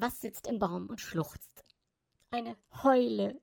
Was sitzt im Baum und schluchzt? Eine Heule